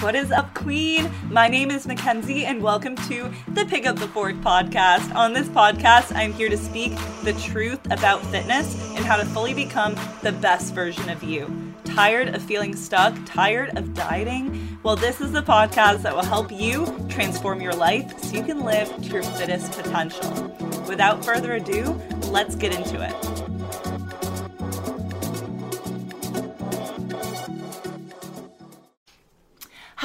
What is up, Queen? My name is Mackenzie, and welcome to the Pick Up the Fork podcast. On this podcast, I'm here to speak the truth about fitness and how to fully become the best version of you. Tired of feeling stuck? Tired of dieting? Well, this is the podcast that will help you transform your life so you can live to your fittest potential. Without further ado, let's get into it.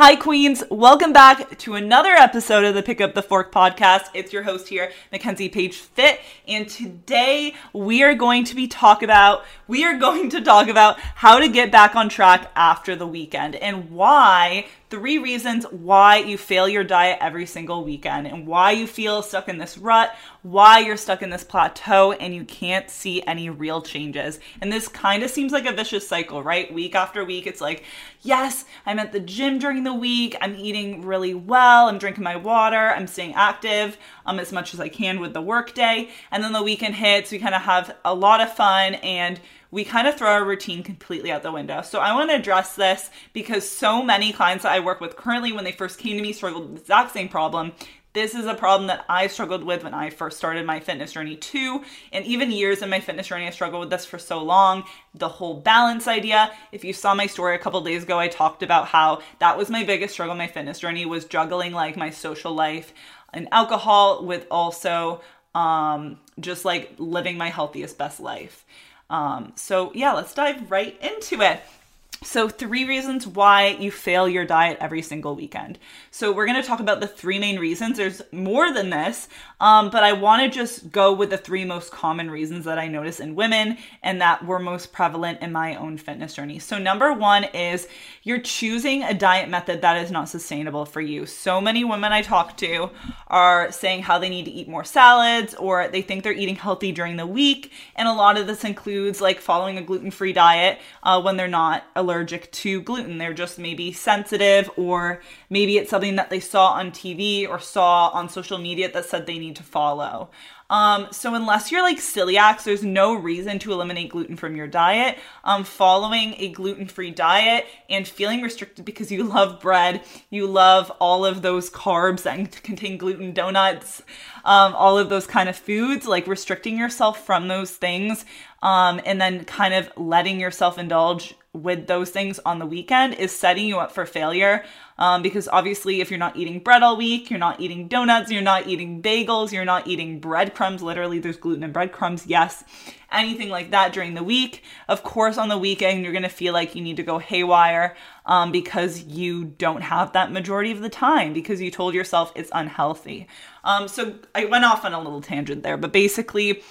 Hi, Queens. Welcome back to another episode of the Pick Up the Fork podcast. It's your host here, Mackenzie Page Fit, and today we are going to be talk about we are going to talk about how to get back on track after the weekend and why three reasons why you fail your diet every single weekend and why you feel stuck in this rut, why you're stuck in this plateau and you can't see any real changes. And this kind of seems like a vicious cycle, right? Week after week, it's like, yes, I'm at the gym during the week, I'm eating really well, I'm drinking my water, I'm staying active um, as much as I can with the workday. And then the weekend hits, we kind of have a lot of fun and we kind of throw our routine completely out the window. So I want to address this because so many clients that I work with currently, when they first came to me, struggled with the exact same problem. This is a problem that I struggled with when I first started my fitness journey too. And even years in my fitness journey, I struggled with this for so long. The whole balance idea. If you saw my story a couple days ago, I talked about how that was my biggest struggle in my fitness journey was juggling like my social life and alcohol with also um, just like living my healthiest best life. Um, so, yeah, let's dive right into it. So, three reasons why you fail your diet every single weekend. So, we're going to talk about the three main reasons. There's more than this, um, but I want to just go with the three most common reasons that I notice in women and that were most prevalent in my own fitness journey. So, number one is you're choosing a diet method that is not sustainable for you. So many women I talk to are saying how they need to eat more salads or they think they're eating healthy during the week. And a lot of this includes like following a gluten free diet uh, when they're not allergic to gluten. They're just maybe sensitive, or maybe it's something that they saw on TV or saw on social media that said they need to follow. Um, so unless you're like celiacs, there's no reason to eliminate gluten from your diet. Um, following a gluten-free diet and feeling restricted because you love bread, you love all of those carbs that contain gluten, donuts, um, all of those kind of foods, like restricting yourself from those things, um, and then kind of letting yourself indulge with those things on the weekend is setting you up for failure. Um, because obviously, if you're not eating bread all week, you're not eating donuts, you're not eating bagels, you're not eating breadcrumbs. Literally, there's gluten in breadcrumbs. Yes, anything like that during the week. Of course, on the weekend, you're gonna feel like you need to go haywire um, because you don't have that majority of the time because you told yourself it's unhealthy. Um, so I went off on a little tangent there, but basically,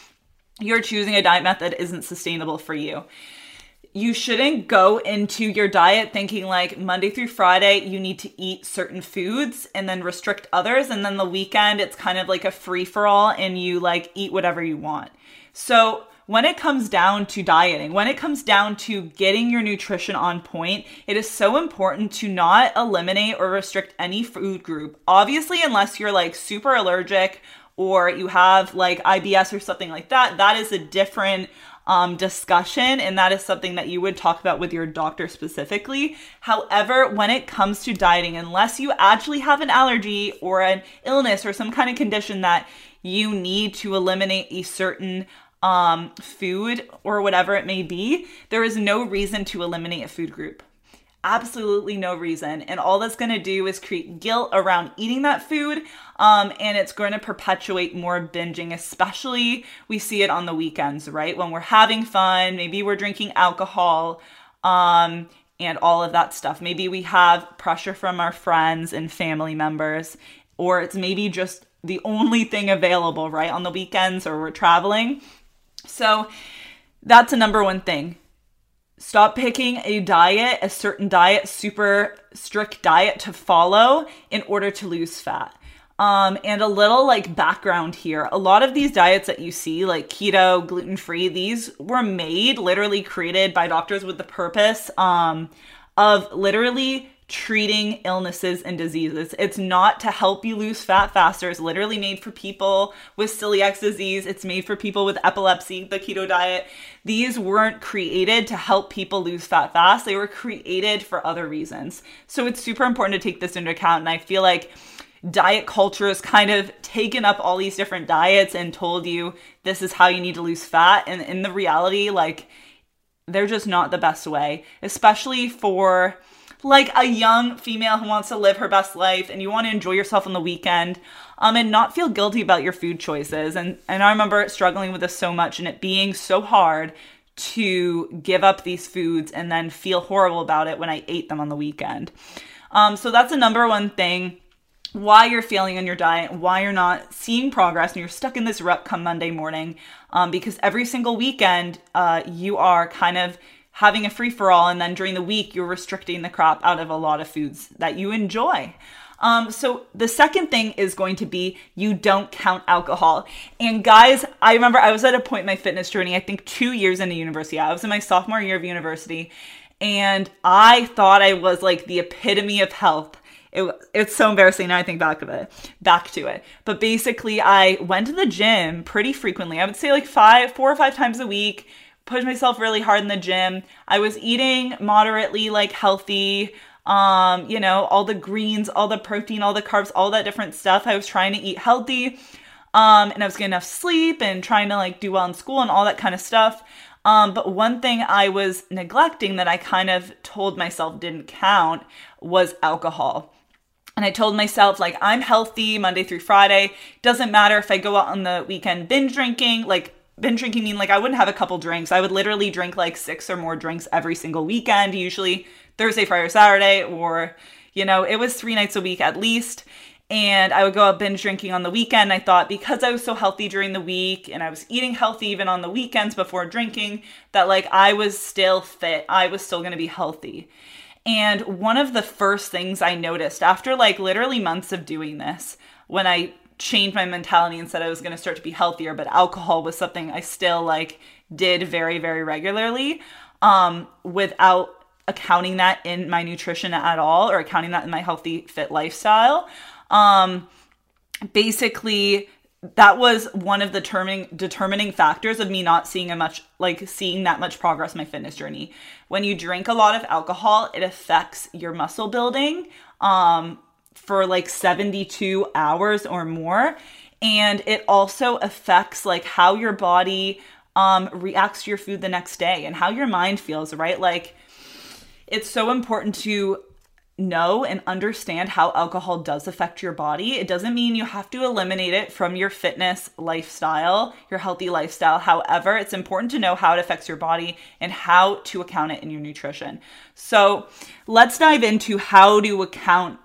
you're choosing a diet method isn't sustainable for you you shouldn't go into your diet thinking like Monday through Friday you need to eat certain foods and then restrict others and then the weekend it's kind of like a free for all and you like eat whatever you want. So when it comes down to dieting, when it comes down to getting your nutrition on point, it is so important to not eliminate or restrict any food group. Obviously, unless you're like super allergic or you have like IBS or something like that, that is a different um, discussion, and that is something that you would talk about with your doctor specifically. However, when it comes to dieting, unless you actually have an allergy or an illness or some kind of condition that you need to eliminate a certain um, food or whatever it may be, there is no reason to eliminate a food group absolutely no reason. And all that's going to do is create guilt around eating that food. Um, and it's going to perpetuate more binging, especially we see it on the weekends, right? When we're having fun, maybe we're drinking alcohol. Um, and all of that stuff. Maybe we have pressure from our friends and family members, or it's maybe just the only thing available, right, on the weekends or we're traveling. So that's a number one thing Stop picking a diet, a certain diet, super strict diet to follow in order to lose fat. Um, and a little like background here. A lot of these diets that you see, like keto, gluten free, these were made, literally created by doctors with the purpose um, of literally treating illnesses and diseases. It's not to help you lose fat faster. It's literally made for people with celiac disease. It's made for people with epilepsy, the keto diet. These weren't created to help people lose fat fast. They were created for other reasons. So it's super important to take this into account. And I feel like diet culture has kind of taken up all these different diets and told you this is how you need to lose fat. And in the reality, like, they're just not the best way, especially for like a young female who wants to live her best life and you want to enjoy yourself on the weekend um, and not feel guilty about your food choices. And, and I remember struggling with this so much and it being so hard to give up these foods and then feel horrible about it when I ate them on the weekend. Um, so that's the number one thing why you're failing on your diet, why you're not seeing progress, and you're stuck in this rut come Monday morning. Um, because every single weekend, uh, you are kind of having a free for all, and then during the week, you're restricting the crop out of a lot of foods that you enjoy. Um, so the second thing is going to be you don't count alcohol. And guys, I remember I was at a point in my fitness journey, I think two years into university. I was in my sophomore year of university, and I thought I was like the epitome of health. It, it's so embarrassing now I think back of it, back to it. But basically, I went to the gym pretty frequently. I would say like five, four or five times a week pushed myself really hard in the gym. I was eating moderately like healthy, um, you know, all the greens, all the protein, all the carbs, all that different stuff. I was trying to eat healthy. Um, and I was getting enough sleep and trying to like do well in school and all that kind of stuff. Um, but one thing I was neglecting that I kind of told myself didn't count was alcohol. And I told myself, like, I'm healthy Monday through Friday. Doesn't matter if I go out on the weekend binge drinking, like, binge drinking mean like I wouldn't have a couple drinks. I would literally drink like six or more drinks every single weekend, usually Thursday, Friday, Saturday, or you know, it was three nights a week at least. And I would go out binge drinking on the weekend. I thought because I was so healthy during the week and I was eating healthy even on the weekends before drinking, that like I was still fit. I was still gonna be healthy. And one of the first things I noticed after like literally months of doing this, when I changed my mentality and said I was going to start to be healthier, but alcohol was something I still like did very very regularly um without accounting that in my nutrition at all or accounting that in my healthy fit lifestyle. Um basically that was one of the determining determining factors of me not seeing a much like seeing that much progress in my fitness journey. When you drink a lot of alcohol, it affects your muscle building. Um, for like 72 hours or more. And it also affects like how your body um, reacts to your food the next day and how your mind feels, right? Like it's so important to know and understand how alcohol does affect your body. It doesn't mean you have to eliminate it from your fitness lifestyle, your healthy lifestyle. However, it's important to know how it affects your body and how to account it in your nutrition. So, let's dive into how to account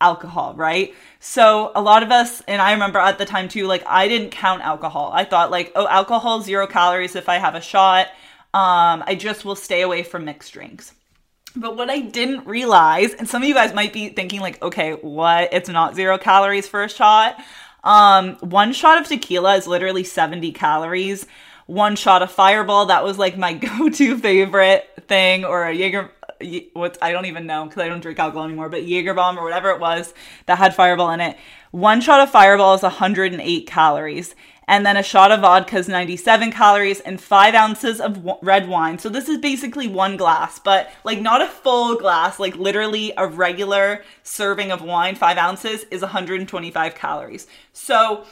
alcohol, right? So a lot of us, and I remember at the time too, like I didn't count alcohol. I thought like, oh, alcohol zero calories if I have a shot. Um, I just will stay away from mixed drinks. But what I didn't realize, and some of you guys might be thinking like, okay, what? It's not zero calories for a shot. Um, one shot of tequila is literally 70 calories. One shot of Fireball, that was like my go-to favorite thing, or a Jaeger what I don't even know because I don't drink alcohol anymore, but Jaeger bomb or whatever it was that had Fireball in it. One shot of Fireball is 108 calories. And then a shot of vodka is 97 calories and five ounces of w- red wine. So this is basically one glass, but like not a full glass, like literally a regular serving of wine, five ounces is 125 calories. So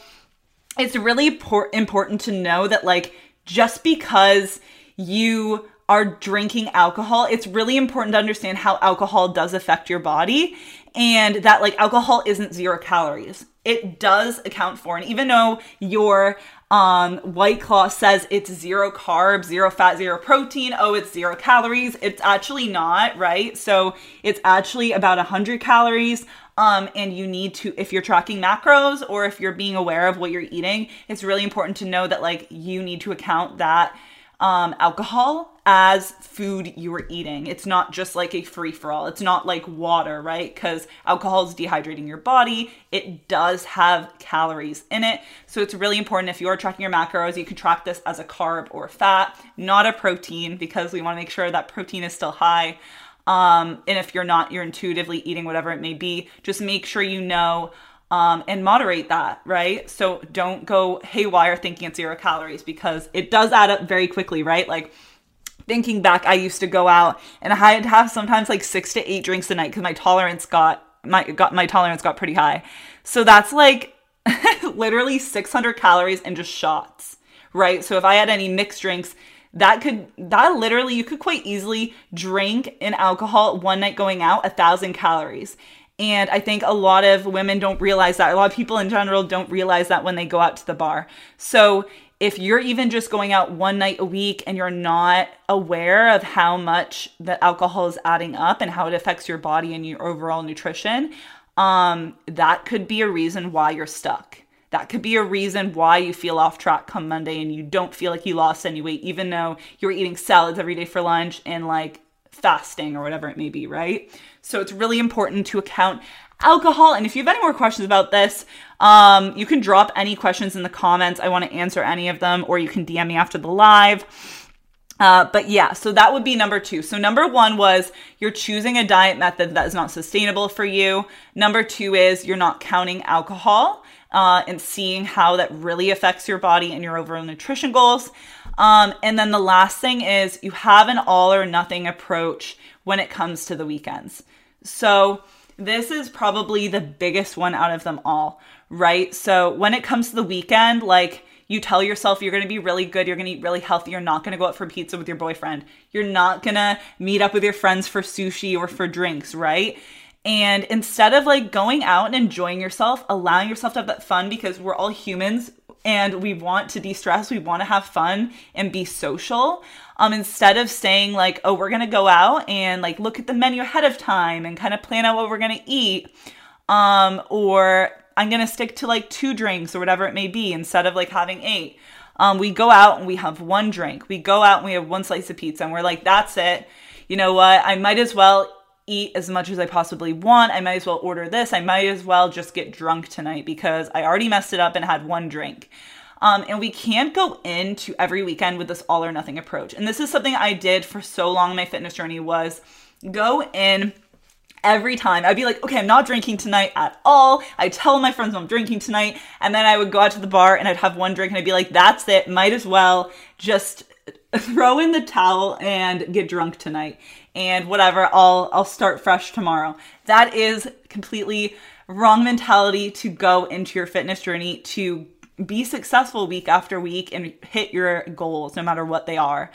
it's really por- important to know that like just because you are drinking alcohol, it's really important to understand how alcohol does affect your body and that like alcohol isn't zero calories. It does account for, and even though your um, White Claw says it's zero carbs, zero fat, zero protein, oh, it's zero calories, it's actually not, right? So it's actually about 100 calories. Um, and you need to, if you're tracking macros or if you're being aware of what you're eating, it's really important to know that like you need to account that um, alcohol as food you are eating. It's not just like a free for all. It's not like water, right? Because alcohol is dehydrating your body. It does have calories in it. So it's really important if you're tracking your macros, you can track this as a carb or fat, not a protein, because we want to make sure that protein is still high. Um, and if you're not, you're intuitively eating whatever it may be, just make sure you know um, and moderate that, right? So don't go haywire thinking it's zero calories because it does add up very quickly, right? Like thinking back, I used to go out and I had to have sometimes like six to eight drinks a night because my tolerance got my got my tolerance got pretty high. So that's like literally 600 calories in just shots, right? So if I had any mixed drinks, that could that literally you could quite easily drink in alcohol one night going out a thousand calories and i think a lot of women don't realize that. A lot of people in general don't realize that when they go out to the bar. So if you're even just going out one night a week and you're not aware of how much the alcohol is adding up and how it affects your body and your overall nutrition um, that could be a reason why you're stuck. That could be a reason why you feel off track come Monday and you don't feel like you lost any weight, even though you were eating salads every day for lunch and like fasting or whatever it may be, right? So it's really important to account alcohol. And if you have any more questions about this, um, you can drop any questions in the comments. I want to answer any of them, or you can DM me after the live. Uh, but yeah, so that would be number two. So number one was you're choosing a diet method that is not sustainable for you. Number two is you're not counting alcohol uh, and seeing how that really affects your body and your overall nutrition goals. Um, and then the last thing is you have an all or nothing approach when it comes to the weekends. So this is probably the biggest one out of them all, right? So when it comes to the weekend, like you tell yourself you're going to be really good, you're going to eat really healthy, you're not going to go out for pizza with your boyfriend, you're not going to meet up with your friends for sushi or for drinks, right? And instead of like going out and enjoying yourself, allowing yourself to have that fun because we're all humans and we want to de-stress, we want to have fun and be social. Um, instead of saying like, oh, we're gonna go out and like look at the menu ahead of time and kind of plan out what we're gonna eat. Um, or I'm gonna stick to like two drinks or whatever it may be instead of like having eight. Um, we go out and we have one drink. We go out and we have one slice of pizza and we're like, that's it. You know what? I might as well eat as much as I possibly want. I might as well order this. I might as well just get drunk tonight because I already messed it up and had one drink. Um, and we can't go into every weekend with this all or nothing approach. And this is something I did for so long. My fitness journey was go in every time. I'd be like, okay, I'm not drinking tonight at all. I tell my friends I'm drinking tonight, and then I would go out to the bar and I'd have one drink and I'd be like, that's it. Might as well just throw in the towel and get drunk tonight and whatever i'll i'll start fresh tomorrow that is completely wrong mentality to go into your fitness journey to be successful week after week and hit your goals no matter what they are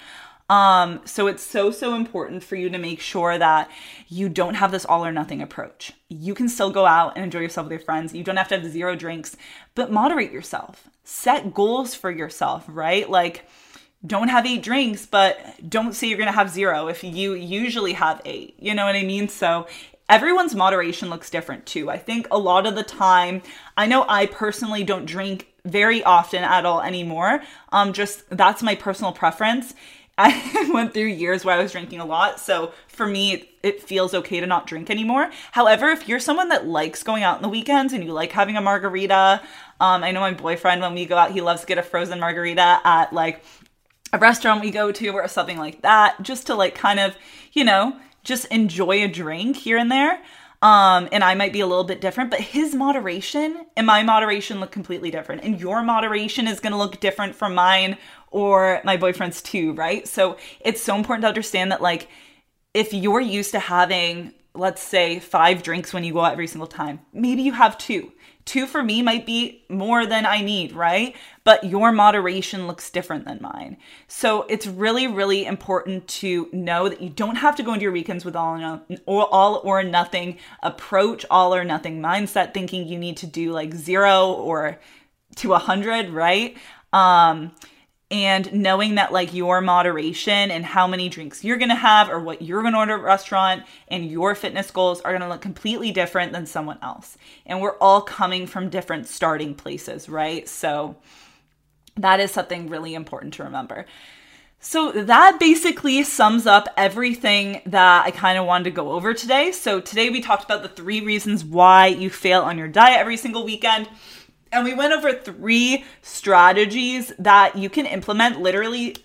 um, so it's so, so important for you to make sure that you don't have this all or nothing approach. You can still go out and enjoy yourself with your friends. You don't have to have zero drinks, but moderate yourself. Set goals for yourself, right? Like, don't have eight drinks, but don't say you're going to have zero if you usually have eight. You know what I mean? So everyone's moderation looks different too. I think a lot of the time, I know I personally don't drink very often at all anymore. Um, just that's my personal preference. I went through years where I was drinking a lot. So for me, it, it, feels okay to not drink anymore. However, if you're someone that likes going out on the weekends and you like having a margarita, um, I know my boyfriend, when we go out, he loves to get a frozen margarita at like a restaurant we go to or something like that, just to like kind of, you know, just enjoy a drink here and there. Um, and I might be a little bit different, but his moderation and my moderation look completely different. And your moderation is going to look different from mine or my boyfriend's too, right? So it's so important to understand that, like, if you're used to having, let's say, five drinks when you go out every single time, maybe you have two two for me might be more than I need, right? But your moderation looks different than mine. So it's really, really important to know that you don't have to go into your weekends with all or all or nothing approach, all or nothing mindset, thinking you need to do like zero or to a hundred, right? Um, and knowing that like your moderation and how many drinks you're going to have or what you're going to order at a restaurant and your fitness goals are going to look completely different than someone else and we're all coming from different starting places right so that is something really important to remember so that basically sums up everything that I kind of wanted to go over today. So today we talked about the three reasons why you fail on your diet every single weekend. And we went over three strategies that you can implement literally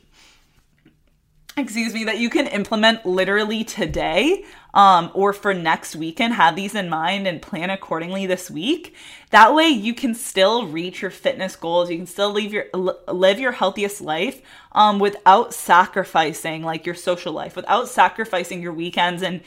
excuse me, that you can implement literally today um, or for next weekend. Have these in mind and plan accordingly this week. That way, you can still reach your fitness goals. You can still live your live your healthiest life um, without sacrificing like your social life, without sacrificing your weekends and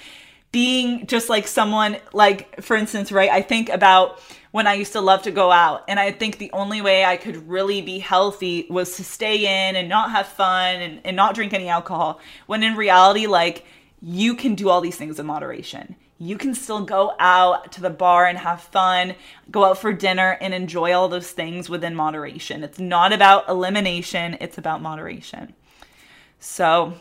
being just like someone like for instance right i think about when i used to love to go out and i think the only way i could really be healthy was to stay in and not have fun and, and not drink any alcohol when in reality like you can do all these things in moderation you can still go out to the bar and have fun, go out for dinner and enjoy all those things within moderation. It's not about elimination, it's about moderation. So,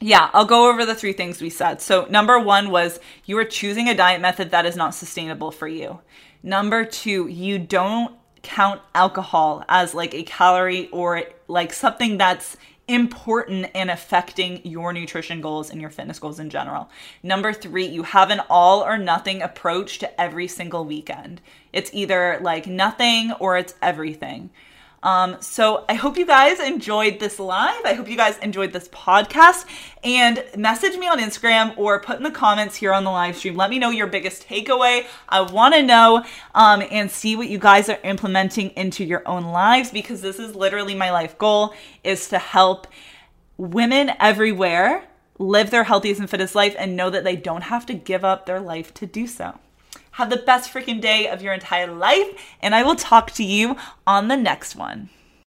yeah, I'll go over the three things we said. So, number one was you are choosing a diet method that is not sustainable for you. Number two, you don't count alcohol as like a calorie or like something that's important in affecting your nutrition goals and your fitness goals in general. Number three, you have an all or nothing approach to every single weekend. It's either like nothing or it's everything. Um, so I hope you guys enjoyed this live. I hope you guys enjoyed this podcast and message me on Instagram or put in the comments here on the live stream. Let me know your biggest takeaway. I want to know um, and see what you guys are implementing into your own lives because this is literally my life goal is to help women everywhere live their healthiest and fittest life and know that they don't have to give up their life to do so. Have the best freaking day of your entire life, and I will talk to you on the next one.